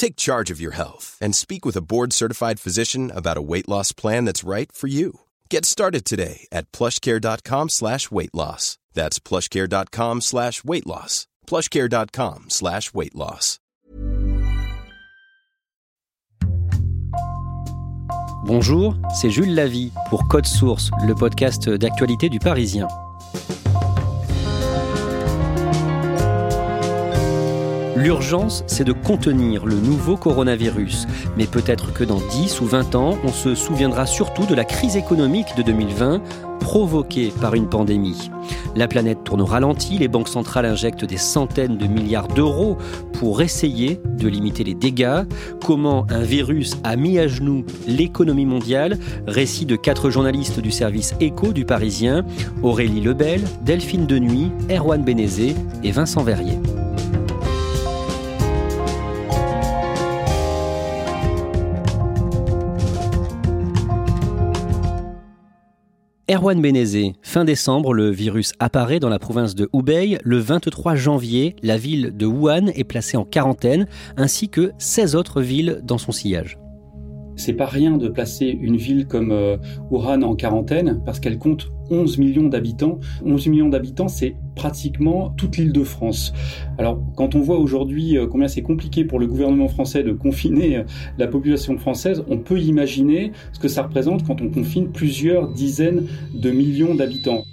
Take charge of your health and speak with a board-certified physician about a weight loss plan that's right for you. Get started today at plushcare.com slash weight loss. That's plushcare.com slash weight loss. plushcare.com slash weight loss. Bonjour, c'est Jules Lavie pour Code Source, le podcast d'actualité du Parisien. L'urgence, c'est de contenir le nouveau coronavirus. Mais peut-être que dans 10 ou 20 ans, on se souviendra surtout de la crise économique de 2020 provoquée par une pandémie. La planète tourne au ralenti, les banques centrales injectent des centaines de milliards d'euros pour essayer de limiter les dégâts. Comment un virus a mis à genoux l'économie mondiale? Récit de quatre journalistes du service Éco du Parisien, Aurélie Lebel, Delphine Denuy, Erwan Bénézé et Vincent Verrier. Erwan Benezé, fin décembre, le virus apparaît dans la province de Hubei. Le 23 janvier, la ville de Wuhan est placée en quarantaine, ainsi que 16 autres villes dans son sillage. C'est pas rien de placer une ville comme euh, Wuhan en quarantaine parce qu'elle compte 11 millions d'habitants. 11 millions d'habitants, c'est pratiquement toute l'île de France. Alors, quand on voit aujourd'hui euh, combien c'est compliqué pour le gouvernement français de confiner euh, la population française, on peut imaginer ce que ça représente quand on confine plusieurs dizaines de millions d'habitants.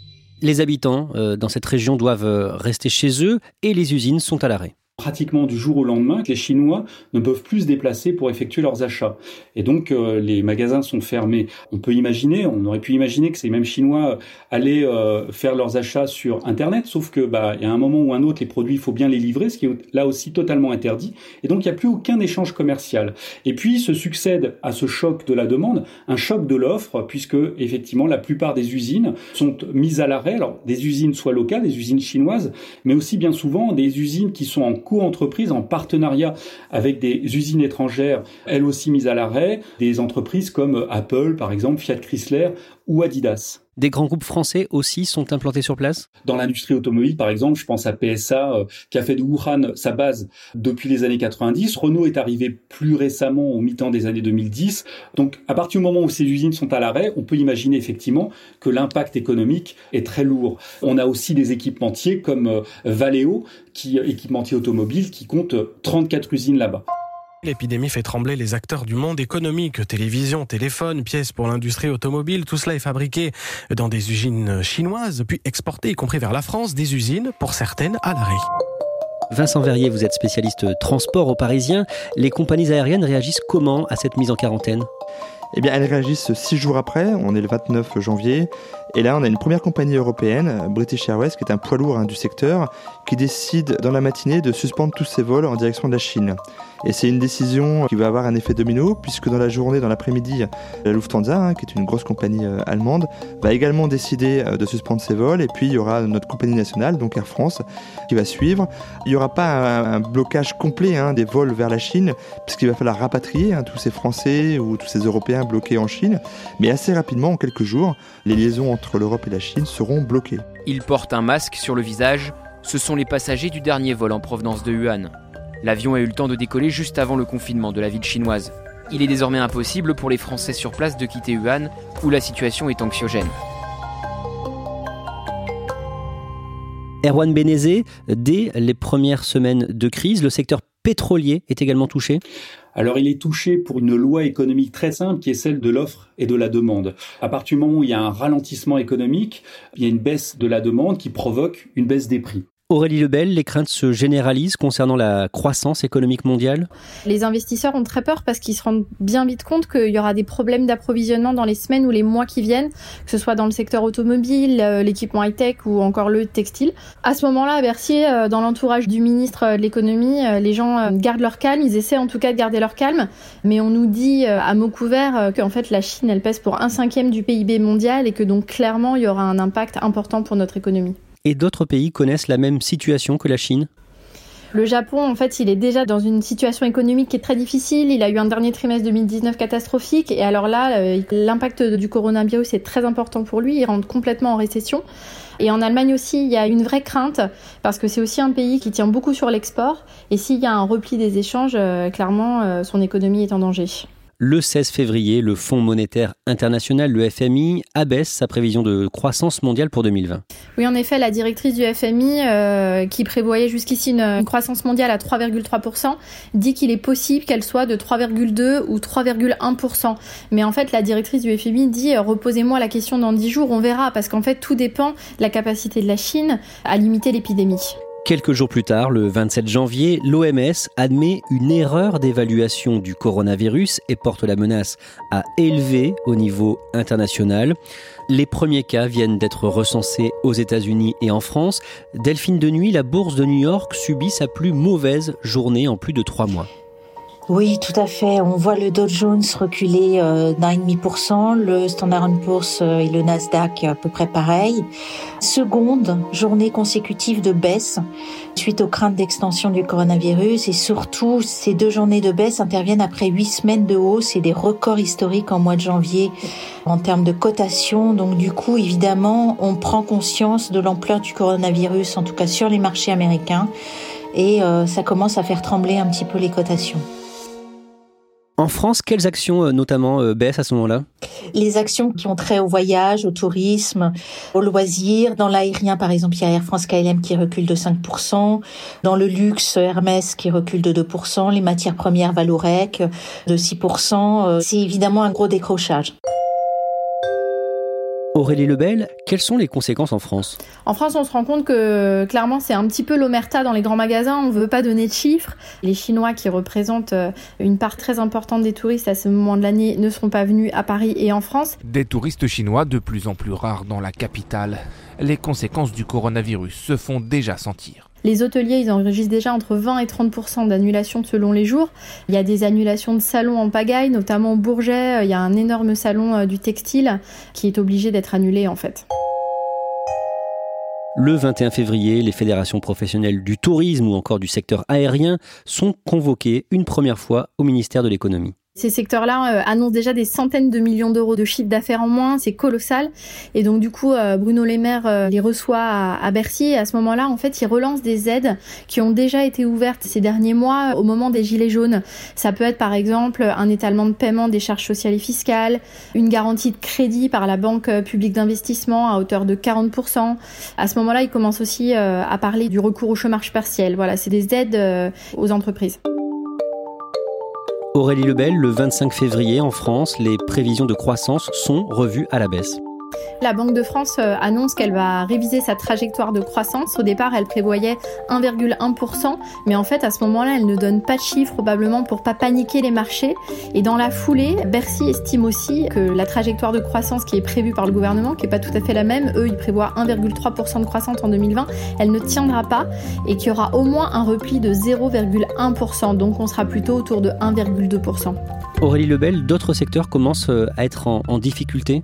Les habitants dans cette région doivent rester chez eux et les usines sont à l'arrêt pratiquement du jour au lendemain que les Chinois ne peuvent plus se déplacer pour effectuer leurs achats. Et donc euh, les magasins sont fermés. On peut imaginer, on aurait pu imaginer que ces mêmes Chinois euh, allaient euh, faire leurs achats sur Internet, sauf que bah il y a un moment ou un autre les produits il faut bien les livrer, ce qui est là aussi totalement interdit. Et donc il n'y a plus aucun échange commercial. Et puis se succède à ce choc de la demande un choc de l'offre puisque effectivement la plupart des usines sont mises à l'arrêt. Alors des usines soit locales, des usines chinoises, mais aussi bien souvent des usines qui sont en co-entreprises en partenariat avec des usines étrangères, elles aussi mises à l'arrêt, des entreprises comme Apple, par exemple, Fiat Chrysler ou Adidas. Des grands groupes français aussi sont implantés sur place? Dans l'industrie automobile, par exemple, je pense à PSA, euh, qui a fait de Wuhan sa base depuis les années 90. Renault est arrivé plus récemment au mi-temps des années 2010. Donc, à partir du moment où ces usines sont à l'arrêt, on peut imaginer effectivement que l'impact économique est très lourd. On a aussi des équipementiers comme euh, Valeo, qui, équipementier automobile, qui compte 34 usines là-bas. L'épidémie fait trembler les acteurs du monde économique, télévision, téléphone, pièces pour l'industrie automobile, tout cela est fabriqué dans des usines chinoises, puis exporté, y compris vers la France, des usines, pour certaines, à l'arrêt. Vincent Verrier, vous êtes spécialiste transport au Parisien. Les compagnies aériennes réagissent comment à cette mise en quarantaine? Eh bien, elles réagissent six jours après, on est le 29 janvier, et là on a une première compagnie européenne, British Airways, qui est un poids lourd hein, du secteur, qui décide dans la matinée de suspendre tous ses vols en direction de la Chine. Et c'est une décision qui va avoir un effet domino, puisque dans la journée, dans l'après-midi, la Lufthansa, hein, qui est une grosse compagnie euh, allemande, va également décider euh, de suspendre ses vols, et puis il y aura notre compagnie nationale, donc Air France, qui va suivre. Il n'y aura pas un, blocage complet hein, des vols vers la Chine, puisqu'il va falloir rapatrier tous ces Français ou tous ces Européens bloqués en Chine, mais assez rapidement, en quelques jours, les liaisons entre l'Europe et la Chine seront bloquées. Ils portent un masque sur le visage, ce sont les passagers du dernier vol en provenance de Wuhan. L'avion a eu le temps de décoller juste avant le confinement de la ville chinoise. Il est désormais impossible pour les Français sur place de quitter Wuhan, où la situation est anxiogène. Erwan Benezé, dès les premières semaines de crise, le secteur pétrolier est également touché? Alors il est touché pour une loi économique très simple qui est celle de l'offre et de la demande. À partir du moment où il y a un ralentissement économique, il y a une baisse de la demande qui provoque une baisse des prix. Aurélie Lebel, les craintes se généralisent concernant la croissance économique mondiale? Les investisseurs ont très peur parce qu'ils se rendent bien vite compte qu'il y aura des problèmes d'approvisionnement dans les semaines ou les mois qui viennent, que ce soit dans le secteur automobile, euh, l'équipement high-tech ou encore le textile. À ce moment-là, à Bercy, euh, dans l'entourage du ministre de l'économie, euh, les gens gardent leur calme, ils essaient en tout cas de garder leur calme, mais on nous dit à mots couverts qu'en fait la Chine, elle pèse pour un cinquième du PIB mondial et que donc clairement il y aura un impact important pour notre économie et d'autres pays connaissent la même situation que la Chine le Japon, en fait, il est déjà dans une situation économique qui est très difficile. Il a eu un dernier trimestre 2019 catastrophique. Et alors là, euh, l'impact du coronavirus est très important pour lui. Il rentre complètement en récession. Et en Allemagne aussi, il y a une vraie crainte parce que c'est aussi un pays qui tient beaucoup sur l'export. Et s'il y a un repli des échanges, euh, clairement, euh, son économie est en danger. Le 16 février, le Fonds monétaire international, le FMI, abaisse sa prévision de croissance mondiale pour 2020. Oui, en effet, la directrice du FMI, euh, qui prévoyait jusqu'ici une, croissance mondiale à 3,3%, dit qu'il est possible qu'elle soit de 3,2 ou 3,1%. Mais en fait, la directrice du FMI dit euh, reposez-moi la question dans 10 jours, on verra, parce qu'en fait, tout dépend de la capacité de la Chine à limiter l'épidémie. Quelques jours plus tard, le 27 janvier, l'OMS admet une erreur d'évaluation du coronavirus et porte la menace à élever au niveau international. Les premiers cas viennent d'être recensés aux États-Unis et en France. Delphine de nuit, la bourse de New York subit sa plus mauvaise journée en plus de trois mois. Oui, tout à fait. On voit le Dow Jones reculer euh, d'un demi pour cent, le Standard Poor's euh, et le Nasdaq à peu près pareil. Seconde journée consécutive de baisse suite aux craintes d'extension du coronavirus et surtout ces deux journées de baisse interviennent après huit semaines de hausse et des records historiques en mois de janvier en termes de cotation. Donc du coup, évidemment, on prend conscience de l'ampleur du coronavirus, en tout cas sur les marchés américains, et euh, ça commence à faire trembler un petit peu les cotations. En France, quelles actions euh, notamment euh, baissent à ce moment-là? Les actions qui ont trait au voyage, au tourisme, au loisir. Dans l'aérien, par exemple, il y a Air France KLM qui recule de 5%. Dans le luxe, Hermès qui recule de 2%. Les matières premières, Valorec de 6%. Euh, c'est évidemment un gros décrochage. Aurélie Lebel, quelles sont les conséquences en France? En France, on se rend compte que clairement, c'est un petit peu l'omerta dans les grands magasins. On ne veut pas donner de chiffres. Les Chinois, qui représentent euh, une part très importante des touristes à ce moment de l'année, ne seront pas venus à Paris et en France. Des touristes chinois de plus en plus rares dans la capitale. Les conséquences du coronavirus se font déjà sentir. Les hôteliers, ils enregistrent déjà entre 20 et 30% d'annulations selon les jours. Il y a des annulations de salons en pagaille, notamment au Bourget. Il y a un énorme salon euh, du textile qui est obligé d'être annulé en fait. Le 21 février, les fédérations professionnelles du tourisme ou encore du secteur aérien sont convoquées une première fois au ministère de l'économie. Ces secteurs-là euh, annoncent déjà des centaines de millions d'euros de chiffre d'affaires en moins, c'est colossal. Et donc du coup, euh, Bruno Le Maire euh, les reçoit à, Bercy. Et à ce moment-là, en fait, il relance des aides qui ont déjà été ouvertes ces derniers mois au moment des gilets jaunes. Ça peut être par exemple un étalement de paiement des charges sociales et fiscales, une garantie de crédit par la Banque publique d'investissement à hauteur de 40%. À ce moment-là, il commence aussi à parler du recours au chômage partiel. Voilà, c'est des aides aux entreprises. Aurélie Lebel, le 25 février en France, les prévisions de croissance sont revues à la baisse. La Banque de France euh, annonce qu'elle va réviser sa trajectoire de croissance. Au départ, elle prévoyait 1,1%, mais en fait, à ce moment-là, elle ne donne pas de chiffres probablement pour pas paniquer les marchés. Et dans la foulée, Bercy estime aussi que la trajectoire de croissance qui est prévue par le gouvernement, qui est pas tout à fait la même, eux, ils prévoient 1,3% de croissance en 2020, elle ne tiendra pas et qu'il y aura au moins un repli de 0,1%. Donc, on sera plutôt autour de 1,2%. Aurélie Lebel, d'autres secteurs commencent euh, à être en difficulté?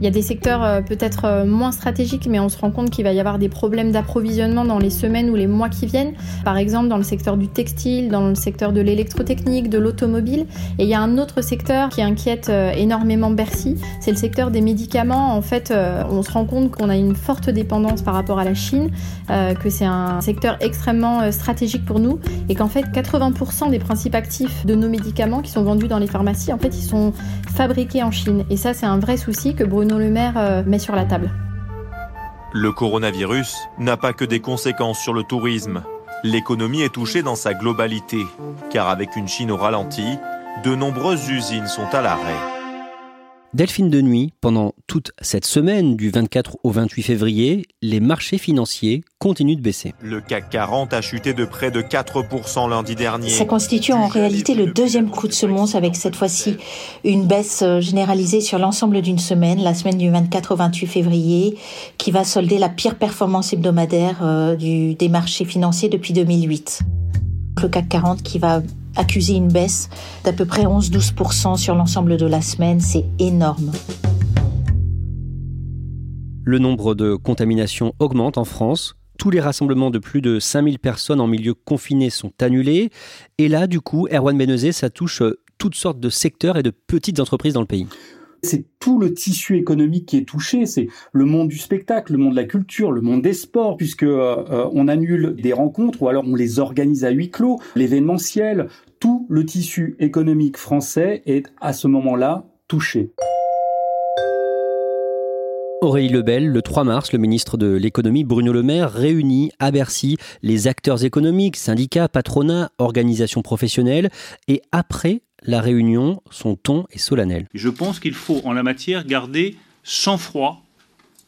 Il y a des secteurs euh, peut-être euh, moins stratégiques, mais on se rend compte qu'il va y avoir des problèmes d'approvisionnement dans les semaines ou les mois qui viennent. Par exemple, dans le secteur du textile, dans le secteur de l'électrotechnique, de l'automobile. Et il y a un autre secteur qui inquiète euh, énormément Bercy, c'est le secteur des médicaments. En fait, on se rend compte qu'on a une forte dépendance par rapport à la Chine, que c'est un secteur extrêmement stratégique pour nous et qu'en fait 80% des principes actifs de nos médicaments qui sont vendus dans les pharmacies, en fait, ils sont fabriqués en Chine. Et ça, c'est un vrai souci que Bruno Le Maire euh, met sur la table. Le coronavirus n'a pas que des conséquences sur le tourisme. L'économie est touchée dans sa globalité, car avec une Chine au ralenti, de nombreuses usines sont à l'arrêt. Delphine de nuit, pendant toute cette semaine du 24 au 28 février, les marchés financiers continuent de baisser. Le CAC 40 a chuté de près de 4% lundi dernier. Ça constitue en réalité le deuxième coup de semonce avec cette fois-ci une baisse euh, généralisée sur l'ensemble d'une semaine, la semaine du 24 au 28 février, qui va solder la pire performance hebdomadaire euh, du, des marchés financiers depuis 2008. Le CAC 40 qui va accuser une baisse d'à peu près 11-12% sur l'ensemble de la semaine, c'est énorme. Le nombre de contaminations augmente en France. Tous les rassemblements de plus de 5000 personnes en milieu confiné sont annulés. Et là, du coup, Erwan Benezé, ça touche toutes sortes de secteurs et de petites entreprises dans le pays. C'est tout le tissu économique qui est touché. C'est le monde du spectacle, le monde de la culture, le monde des sports, puisque euh, on annule des rencontres ou alors on les organise à huis clos, l'événementiel. Tout le tissu économique français est à ce moment-là touché. Aurélie Lebel, le 3 mars, le ministre de l'économie Bruno Le Maire réunit à Bercy les acteurs économiques, syndicats, patronats, organisations professionnelles et après la réunion, son ton est solennel. Je pense qu'il faut en la matière garder sang-froid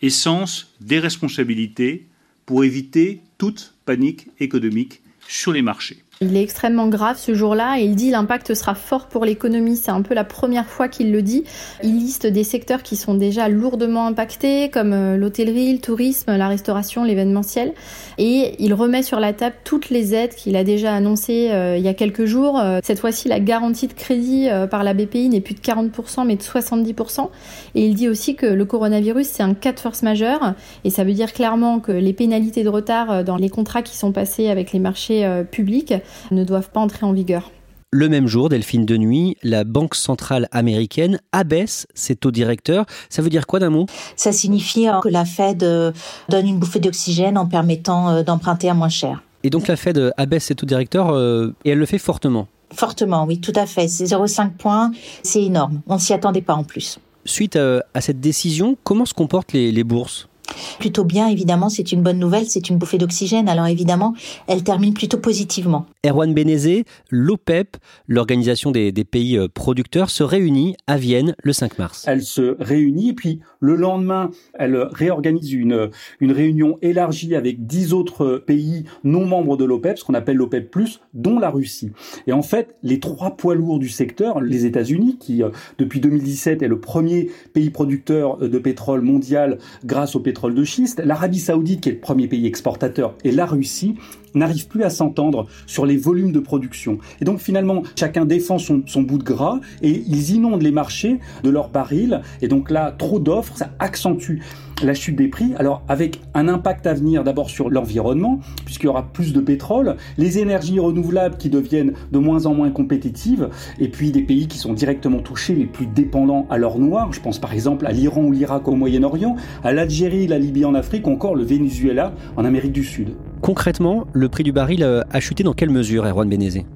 et sens des responsabilités pour éviter toute panique économique sur les marchés. Il est extrêmement grave ce jour-là et il dit l'impact sera fort pour l'économie. C'est un peu la première fois qu'il le dit. Il liste des secteurs qui sont déjà lourdement impactés comme euh, l'hôtellerie, le tourisme, la restauration, l'événementiel. Et il remet sur la table toutes les aides qu'il a déjà annoncées euh, il y a quelques jours. Euh, cette fois-ci, la garantie de crédit par la BPI n'est plus de 40% mais de 70%. Et il dit aussi que le coronavirus, c'est un cas de force majeure. Et ça veut dire clairement que les pénalités de retard dans les contrats qui sont passés avec les marchés publics ne doivent pas entrer en vigueur. Le même jour, Delphine de Nuit, la Banque centrale américaine abaisse ses taux directeurs. Ça veut dire quoi d'un mot? Ça signifie que la Fed euh, donne une bouffée d'oxygène en permettant euh, d'emprunter à moins cher. Et donc la Fed abaisse ses taux directeurs euh, et elle le fait fortement? Fortement, oui, tout à fait. C'est 0,5 points, c'est énorme. On ne s'y attendait pas en plus. Suite à, cette décision, comment se comportent les bourses? Plutôt bien, évidemment, c'est une bonne nouvelle, c'est une bouffée d'oxygène. Alors évidemment, elle termine plutôt positivement. Erwan Benezé, l'OPEP, l'organisation des, pays euh, producteurs, se réunit à Vienne le 5 mars. Elle se réunit, et puis le lendemain, elle réorganise une, une réunion élargie avec dix autres pays non membres de l'OPEP, ce qu'on appelle l'OPEP+, dont la Russie. Et en fait, les trois poids lourds du secteur, les États-Unis, qui euh, depuis 2017 est le premier pays producteur de pétrole mondial grâce au pétrole de schiste, l'Arabie saoudite, qui est le premier pays exportateur, et la Russie n'arrivent plus à s'entendre sur les volumes de production. Et donc finalement, chacun défend son, son, bout de gras et ils inondent les marchés de leurs barils. Et donc là, trop d'offres, ça accentue la chute des prix. Alors avec un impact à venir d'abord sur l'environnement, puisqu'il y aura plus de pétrole, les énergies renouvelables qui deviennent de moins en moins compétitives, et puis des pays qui sont directement touchés, les plus dépendants à l'or noir. Je pense par exemple à l'Iran ou l'Irak au Moyen-Orient, à l'Algérie, la Libye en Afrique, ou encore le Venezuela en Amérique du Sud. Concrètement, le prix du baril euh, a chuté dans quelle mesure, Erwan Benezé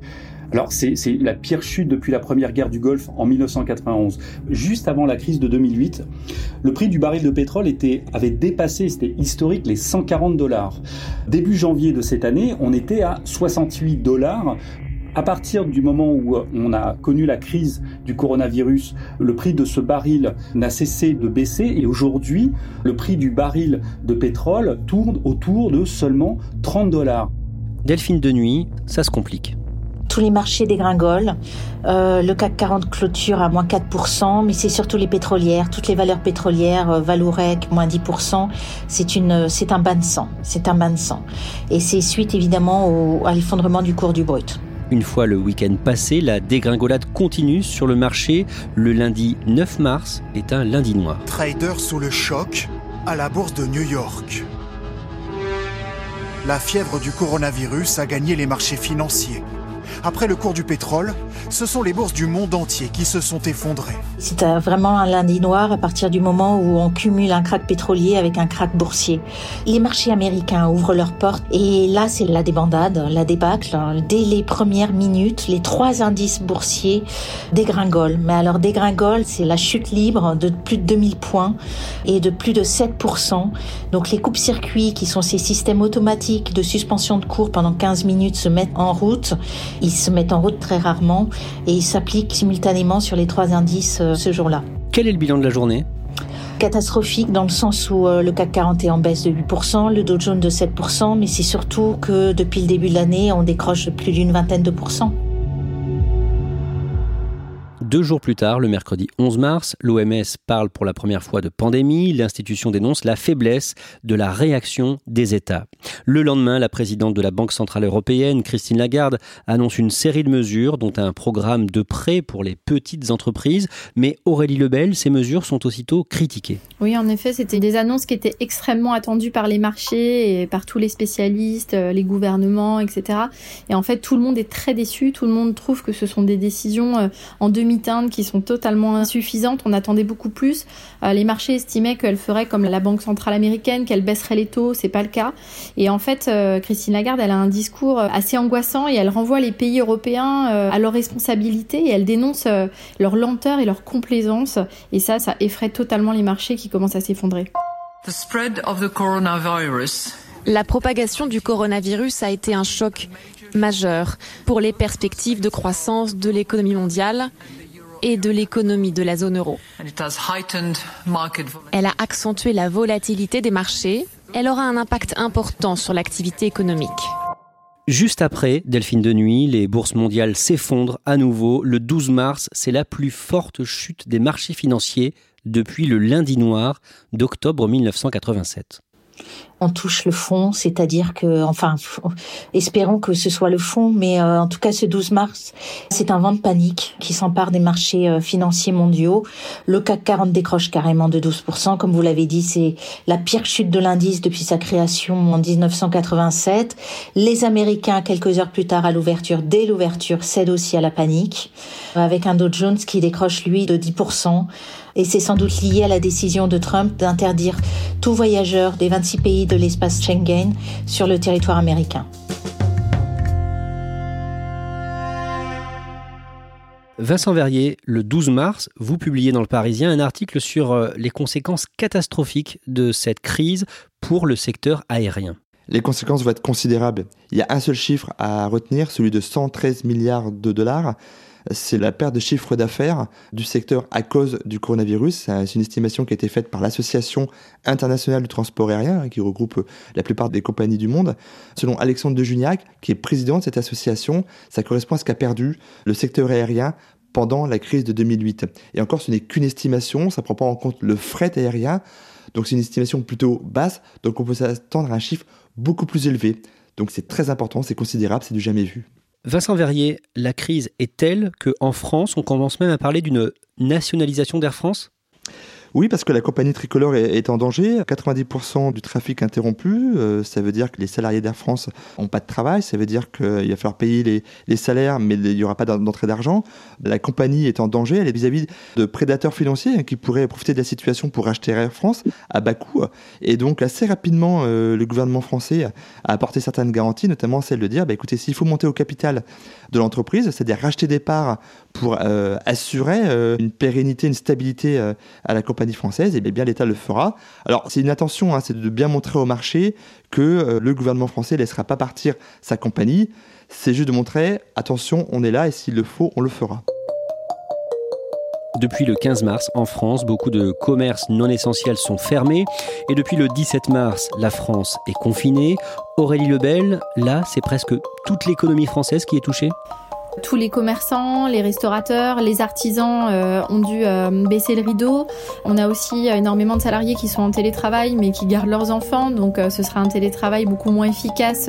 alors c'est la pire chute depuis la première guerre du Golfe en 1991. Juste avant la crise de 2008, le prix du baril de pétrole avait dépassé, c'était historique, les 140 dollars. Début janvier de cette année, on était à 68 dollars à partir du moment où on a connu la crise du coronavirus, le prix de ce baril n'a cessé de baisser et aujourd'hui, le prix du baril de pétrole tourne autour de seulement 30 dollars. Delphine de nuit, ça se complique tous les marchés dégringolent. Euh, le CAC 40 clôture à moins 4%, mais c'est surtout les pétrolières, toutes les valeurs pétrolières, euh, Valourec, moins 10%. C'est une, c'est un bain de sang. C'est un bain de sang. Et c'est suite évidemment au, à l'effondrement du cours du brut. Une fois le week-end passé, la dégringolade continue sur le marché. Le lundi 9 mars est un lundi noir. Trader sous le choc à la bourse de New York. La fièvre du coronavirus a gagné les marchés financiers. Après le cours du pétrole, ce sont les bourses du monde entier qui se sont effondrées. C'est vraiment un lundi noir à partir du moment où on cumule un crack pétrolier avec un crack boursier. Les marchés américains ouvrent leurs portes et là c'est la débandade, la débâcle. Dès les premières minutes, les trois indices boursiers dégringolent. Mais alors dégringolent, c'est la chute libre de plus de 2000 points et de plus de 7%. Donc les coupes-circuits qui sont ces systèmes automatiques de suspension de cours pendant 15 minutes se mettent en route. Se mettent en route très rarement et ils s'appliquent simultanément sur les trois indices euh, ce jour-là. Quel est le bilan de la journée? Catastrophique dans le sens où euh, le CAC 40 est en baisse de 8%, le Dow Jones de 7%, mais c'est surtout que depuis le début de l'année, on décroche plus d'une vingtaine de pourcents. Deux jours plus tard, le mercredi 11 mars, l'OMS parle pour la première fois de pandémie. L'institution dénonce la faiblesse de la réaction des États. Le lendemain, la présidente de la Banque Centrale Européenne, Christine Lagarde, annonce une série de mesures, dont un programme de prêts pour les petites entreprises. Mais Aurélie Lebel, ces mesures sont aussitôt critiquées. Oui, en effet, c'était des annonces qui étaient extrêmement attendues par les marchés et par tous les spécialistes, euh, les gouvernements, etc. Et en fait, tout le monde est très déçu. Tout le monde trouve que ce sont des décisions euh, en demi qui sont totalement insuffisantes. On attendait beaucoup plus. Euh, les marchés estimaient qu'elle ferait comme la Banque centrale américaine, qu'elle baisserait les taux. C'est pas le cas. Et en fait, euh, Christine Lagarde, elle a un discours euh, assez angoissant et elle renvoie les pays européens à leurs responsabilités et elle dénonce leur lenteur et leur complaisance. Et ça, ça effraie totalement les marchés qui commencent à s'effondrer. La propagation du coronavirus a été un choc majeur pour les perspectives de croissance de l'économie mondiale et de l'économie de la zone euro. Elle a accentué la volatilité des marchés. Elle aura un impact important sur l'activité économique. Juste après, Delphine de Nuit, les bourses mondiales s'effondrent à nouveau. Le 12 mars, c'est la plus forte chute des marchés financiers depuis le lundi noir d'octobre 1987 on touche le fond, c'est-à-dire que, enfin, espérons que ce soit le fond, mais euh, en tout cas ce 12 mars, c'est un vent de panique qui s'empare des marchés euh, financiers mondiaux. Le CAC 40 décroche carrément de 12%, comme vous l'avez dit, c'est la pire chute de l'indice depuis sa création en 1987. Les Américains, quelques heures plus tard à l'ouverture, dès l'ouverture, cèdent aussi à la panique, avec un Dow Jones qui décroche lui de 10%. Et c'est sans doute lié à la décision de Trump d'interdire tout voyageur des 26 pays de l'espace Schengen sur le territoire américain. Vincent Verrier, le 12 mars, vous publiez dans le Parisien un article sur euh, les conséquences catastrophiques de cette crise pour le secteur aérien. Les conséquences vont être considérables. Il y a un seul chiffre à retenir, celui de 113 milliards de dollars c'est la perte de chiffre d'affaires du secteur à cause du coronavirus. C'est une estimation qui a été faite par l'Association internationale du transport aérien, hein, qui regroupe la plupart des compagnies du monde. Selon Alexandre de Juniac, qui est président de cette association, ça correspond à ce qu'a perdu le secteur aérien pendant la crise de 2008. Et encore, ce n'est qu'une estimation, ça ne prend pas en compte le fret aérien, donc c'est une estimation plutôt basse, donc on peut s'attendre à un chiffre beaucoup plus élevé. Donc c'est très important, c'est considérable, c'est du jamais vu. Vincent Verrier, la crise est telle qu'en France, on commence même à parler d'une nationalisation d'Air France? Oui, parce que la compagnie tricolore est, en danger. 90% du trafic interrompu. Euh, ça veut dire que les salariés d'Air France n'ont pas de travail. Ça veut dire qu'il va falloir payer les, salaires, mais il n'y aura pas d'entrée d'argent. La compagnie est en danger. Elle est vis-à-vis de prédateurs financiers hein, qui pourraient profiter de la situation pour acheter Air France à bas coût. Et donc, assez rapidement, euh, le gouvernement français a apporté certaines garanties, notamment celle de dire bah, écoutez, s'il faut monter au capital de l'entreprise, c'est-à-dire racheter des parts pour euh, assurer une pérennité, une stabilité à la compagnie, française, et bien l'État le fera. Alors c'est une attention, hein, c'est de bien montrer au marché que euh, le gouvernement français ne laissera pas partir sa compagnie. C'est juste de montrer, attention, on est là et s'il le faut, on le fera. Depuis le 15 mars, en France, beaucoup de commerces non essentiels sont fermés. Et depuis le 17 mars, la France est confinée. Aurélie Lebel, là, c'est presque toute l'économie française qui est touchée? Tous les commerçants, les restaurateurs, les artisans euh, ont dû euh, baisser le rideau. On a aussi énormément de salariés qui sont en télétravail mais qui gardent leurs enfants, donc euh, ce sera un télétravail beaucoup moins efficace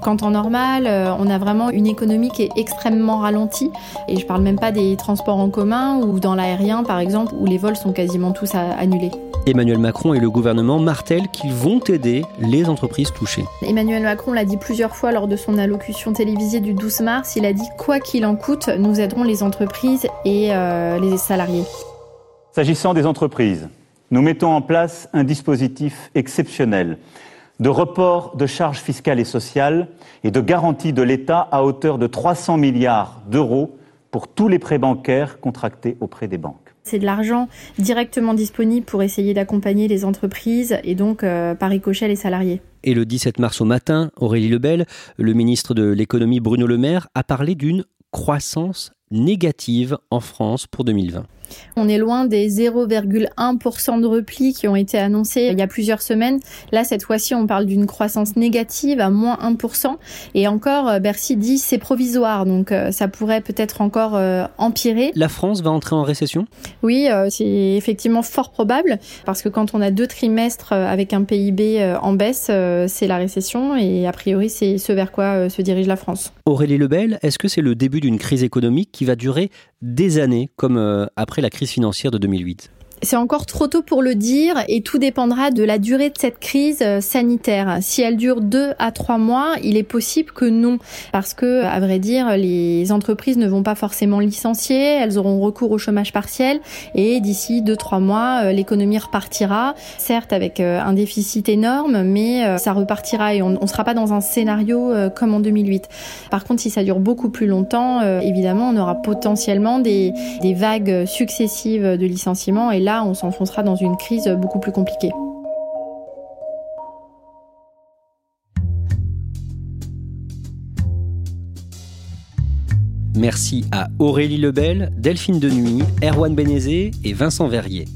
qu'en temps normal. on a vraiment une économie qui est extrêmement ralentie et je parle même pas des transports en commun ou dans l'aérien par exemple où les vols sont quasiment tous annulés. Emmanuel Macron et le gouvernement martèlent qu'ils vont aider les entreprises touchées. Emmanuel Macron l'a dit plusieurs fois lors de son allocution télévisée du 12 mars, il a dit quoi qu'il en coûte, nous aiderons les entreprises et euh, les salariés. S'agissant des entreprises, nous mettons en place un dispositif exceptionnel de report de charges fiscales et sociales et de garantie de l'État à hauteur de 300 milliards d'euros pour tous les prêts bancaires contractés auprès des banques. C'est de l'argent directement disponible pour essayer d'accompagner les entreprises et donc euh, par ricochet les salariés. Et le 17 mars au matin, Aurélie Lebel, le ministre de l'économie Bruno Le Maire, a parlé d'une croissance négative en France pour 2020. On est loin des 0,1% de repli qui ont été annoncés il y a plusieurs semaines. Là, cette fois-ci, on parle d'une croissance négative à moins 1%. Et encore, euh, Bercy dit c'est provisoire, donc euh, ça pourrait peut-être encore euh, empirer. La France va entrer en récession? Oui, c'est effectivement fort probable, parce que quand on a deux trimestres avec un PIB en baisse, c'est la récession, et a priori, c'est ce vers quoi se dirige la France. Aurélie Lebel, est-ce que c'est le début d'une crise économique qui va durer des années, comme après la crise financière de 2008 c'est encore trop tôt pour le dire et tout dépendra de la durée de cette crise euh, sanitaire. Si elle dure deux à trois mois, il est possible que non, parce que, à vrai dire, les entreprises ne vont pas forcément licencier, elles auront recours au chômage partiel et d'ici deux trois mois, euh, l'économie repartira, certes avec euh, un déficit énorme, mais ça repartira et on ne sera pas dans un scénario comme en 2008. Par contre, si ça dure beaucoup plus longtemps, évidemment, on aura potentiellement des, vagues successives de licenciements et là, on s'enfoncera dans une crise beaucoup plus compliquée. Merci à Aurélie Lebel, Delphine Denuy, Erwan Bénézé et Vincent Verrier.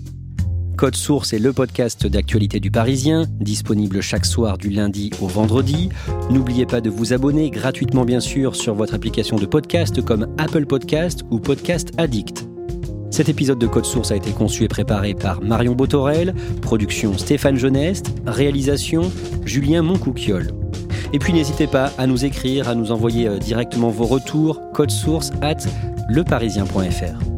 Code Source est le podcast d'actualité du Parisien, disponible chaque soir du lundi au vendredi. N'oubliez pas de vous abonner gratuitement bien sûr sur votre application de podcast comme Apple Podcast ou Podcast Addict. Cet épisode de Code Source a été conçu et préparé par Marion Botorel, production Stéphane Geneste, réalisation Julien Moncouquiol. Et puis n'hésitez pas à nous écrire, à nous envoyer euh, directement vos retours, code source at leparisien.fr.